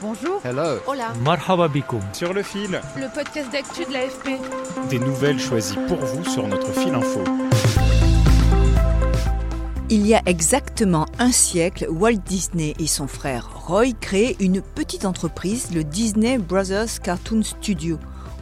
Bonjour. Hello. Hola. Marhaba bikoum. Sur le fil, Le podcast d'actu de l'AFP. des nouvelles choisies pour vous sur notre fil info. Il y a exactement un siècle, Walt Disney et son frère Roy créaient une petite entreprise, le Disney Brothers Cartoon Studio.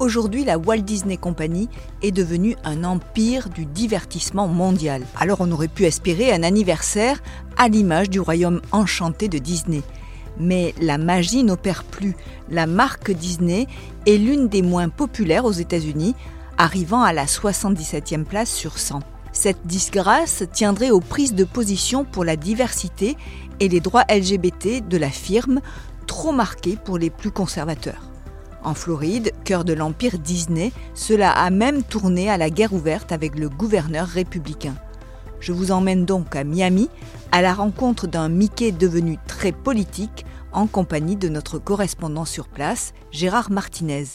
Aujourd'hui, la Walt Disney Company est devenue un empire du divertissement mondial. Alors on aurait pu espérer un anniversaire à l'image du royaume enchanté de Disney. Mais la magie n'opère plus. La marque Disney est l'une des moins populaires aux États-Unis, arrivant à la 77e place sur 100. Cette disgrâce tiendrait aux prises de position pour la diversité et les droits LGBT de la firme, trop marquées pour les plus conservateurs. En Floride, cœur de l'empire Disney, cela a même tourné à la guerre ouverte avec le gouverneur républicain. Je vous emmène donc à Miami, à la rencontre d'un Mickey devenu très politique, en compagnie de notre correspondant sur place, Gérard Martinez.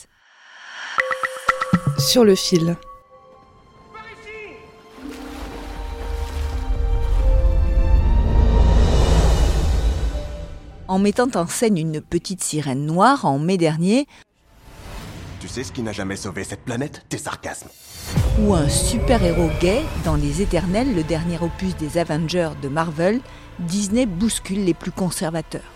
Sur le fil. En mettant en scène une petite sirène noire en mai dernier, Tu sais ce qui n'a jamais sauvé cette planète? Tes sarcasmes. ou un super-héros gay dans Les Éternels, le dernier opus des Avengers de Marvel, Disney bouscule les plus conservateurs.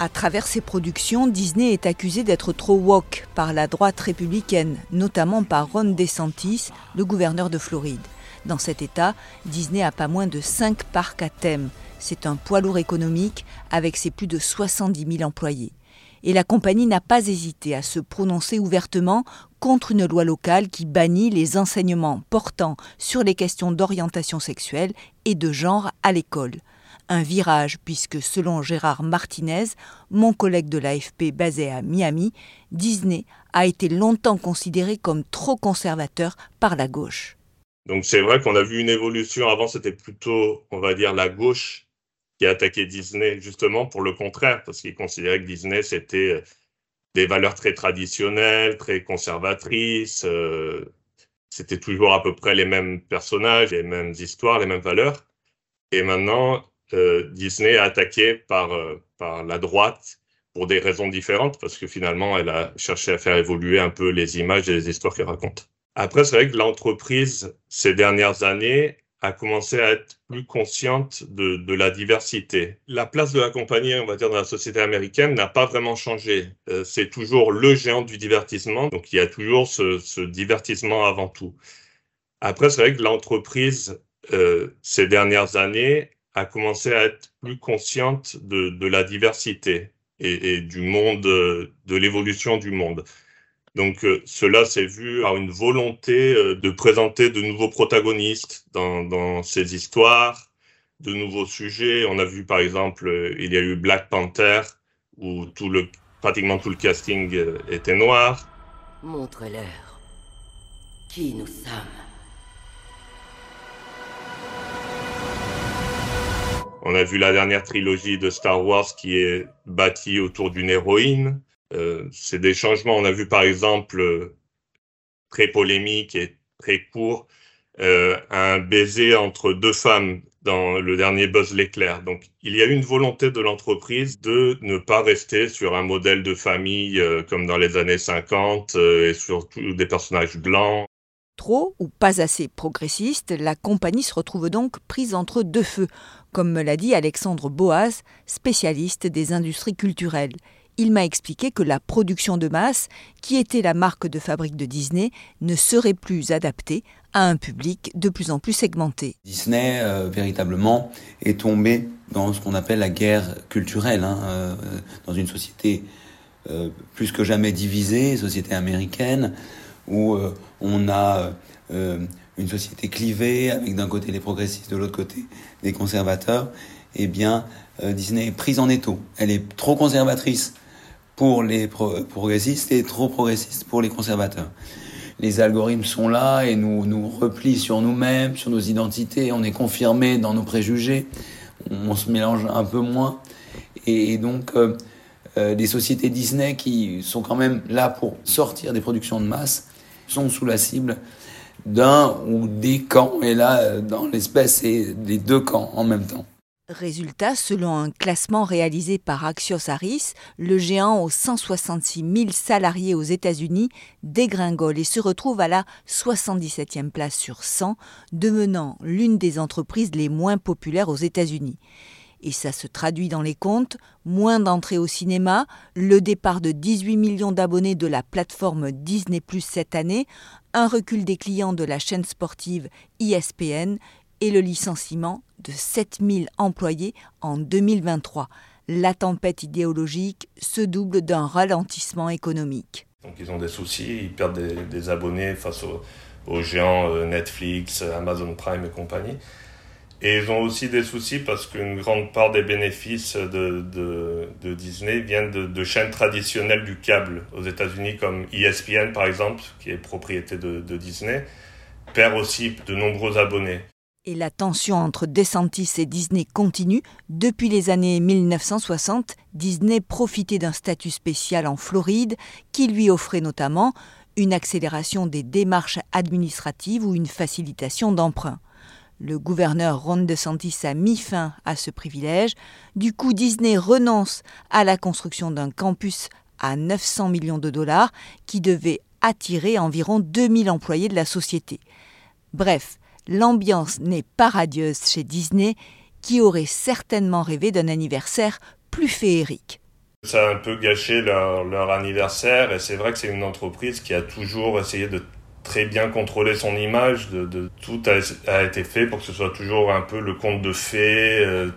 À travers ses productions, Disney est accusé d'être trop woke par la droite républicaine, notamment par Ron DeSantis, le gouverneur de Floride. Dans cet État, Disney a pas moins de 5 parcs à thème. C'est un poids lourd économique avec ses plus de 70 000 employés. Et la compagnie n'a pas hésité à se prononcer ouvertement contre une loi locale qui bannit les enseignements portant sur les questions d'orientation sexuelle et de genre à l'école. Un virage puisque, selon Gérard Martinez, mon collègue de l'AFP basé à Miami, Disney a été longtemps considéré comme trop conservateur par la gauche. Donc c'est vrai qu'on a vu une évolution. Avant, c'était plutôt, on va dire, la gauche qui a attaqué Disney, justement pour le contraire, parce qu'ils considéraient que Disney, c'était euh, des valeurs très traditionnelles, très conservatrices. euh, c'était toujours à peu près les mêmes personnages, les mêmes histoires, les mêmes valeurs. Et maintenant, Disney est attaqué par, euh, par la droite pour des raisons différentes, parce que finalement, elle a cherché à faire évoluer un peu les images et les histoires qu'elle raconte. Après, c'est vrai que l'entreprise, ces dernières années, a commencé à être plus consciente de, de la diversité. La place de la compagnie, on va dire, dans la société américaine n'a pas vraiment changé. Euh, c'est toujours le géant du divertissement, donc il y a toujours ce, ce divertissement avant tout. Après, c'est vrai que l'entreprise, euh, ces dernières années, a commencé à être plus consciente de, de la diversité et, du monde, de l'évolution du monde. Donc euh, cela s'est vu par une volonté euh, de présenter de nouveaux protagonistes dans, dans ces histoires, de nouveaux sujets. On a vu par exemple, euh, il y a eu Black Panther où tout le, pratiquement tout le casting était noir. Montre-leur qui nous sommes. On a vu la dernière trilogie de Star Wars qui est bâtie autour d'une héroïne. Euh, c'est des changements. On a vu par exemple, très polémique et très court, euh, un baiser entre deux femmes dans le dernier Buzz l'éclair. Donc il y a une volonté de l'entreprise de ne pas rester sur un modèle de famille euh, comme dans les années 50 euh, et surtout des personnages blancs. Trop ou pas assez progressiste, la compagnie se retrouve donc prise entre deux feux, comme me l'a dit Alexandre Boas, spécialiste des industries culturelles. Il m'a expliqué que la production de masse, qui était la marque de fabrique de Disney, ne serait plus adaptée à un public de plus en plus segmenté. Disney, euh, véritablement, est tombé dans ce qu'on appelle la guerre culturelle, hein, euh, dans une société euh, plus que jamais divisée, société américaine, où euh, on a euh, une société clivée, avec d'un côté les progressistes, de l'autre côté des conservateurs, eh bien, euh, Disney est prise en étau. Elle est trop conservatrice pour les progressistes et trop progressiste pour les conservateurs. Les algorithmes sont là et nous nous replient sur nous-mêmes, sur nos identités. On est confirmé dans nos préjugés. On, se mélange un peu moins. Et, donc, des sociétés Disney qui sont quand même là pour sortir des productions de masse sont sous la cible d'un ou des camps. Et là, dans l'espèce, c'est les deux camps en même temps. Résultat, selon un classement réalisé par Axios Harris, le géant aux 166 000 salariés aux États-Unis dégringole et se retrouve à la 77e place sur 100, devenant l'une des entreprises les moins populaires aux États-Unis. Et ça se traduit dans les comptes, moins d'entrées au cinéma, le départ de 18 millions d'abonnés de la plateforme Disney Plus cette année, un recul des clients de la chaîne sportive ESPN et le licenciement de 7000 employés en 2023. La tempête idéologique se double d'un ralentissement économique. Donc ils ont des soucis, ils perdent des, abonnés face aux, géants euh, Netflix, Amazon Prime et compagnie. Et ils ont aussi des soucis parce qu'une grande part des bénéfices de, Disney viennent de, chaînes traditionnelles du câble aux États-Unis, comme ESPN par exemple, qui est propriété de, Disney, perd aussi de nombreux abonnés. Et la tension entre DeSantis et Disney continue. Depuis les années 1960, Disney profitait d'un statut spécial en Floride qui lui offrait notamment une accélération des démarches administratives ou une facilitation d'emprunt. Le gouverneur Ron DeSantis a mis fin à ce privilège. Du coup, Disney renonce à la construction d'un campus à 900 millions de dollars qui devait attirer environ 2000 employés de la société. Bref, l'ambiance n'est pas radieuse chez Disney, qui aurait certainement rêvé d'un anniversaire plus féerique. Ça a un peu gâché leur, anniversaire et c'est vrai que c'est une entreprise qui a toujours essayé de très bien contrôler son image, de, tout a, été fait pour que ce soit toujours un peu le conte de fées, euh,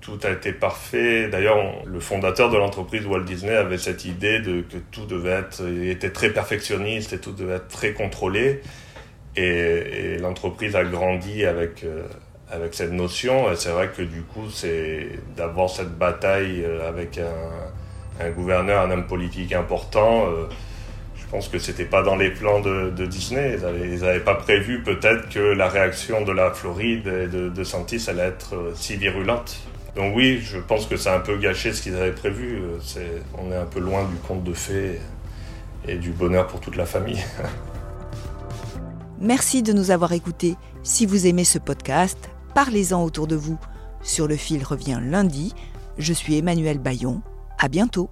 tout a été parfait. D'ailleurs, le fondateur de l'entreprise Walt Disney avait cette idée de que tout devait être, il était très perfectionniste et tout devait être très contrôlé. Et, l'entreprise a grandi avec, euh, avec cette notion. C'est vrai que du coup, c'est d'avoir cette bataille euh, avec un, gouverneur, un homme politique important. Je pense que c'était pas dans les plans de, Disney. Ils n'avaient pas prévu peut-être que la réaction de la Floride et de, de Santis allait être si virulente. Donc oui, je pense que ça a un peu gâché ce qu'ils avaient prévu. on est un peu loin du conte de fées et du bonheur pour toute la famille. Merci de nous avoir écoutés. Si vous aimez ce podcast, parlez-en autour de vous. Sur le fil revient lundi. Je suis Emmanuel Bayon. À bientôt.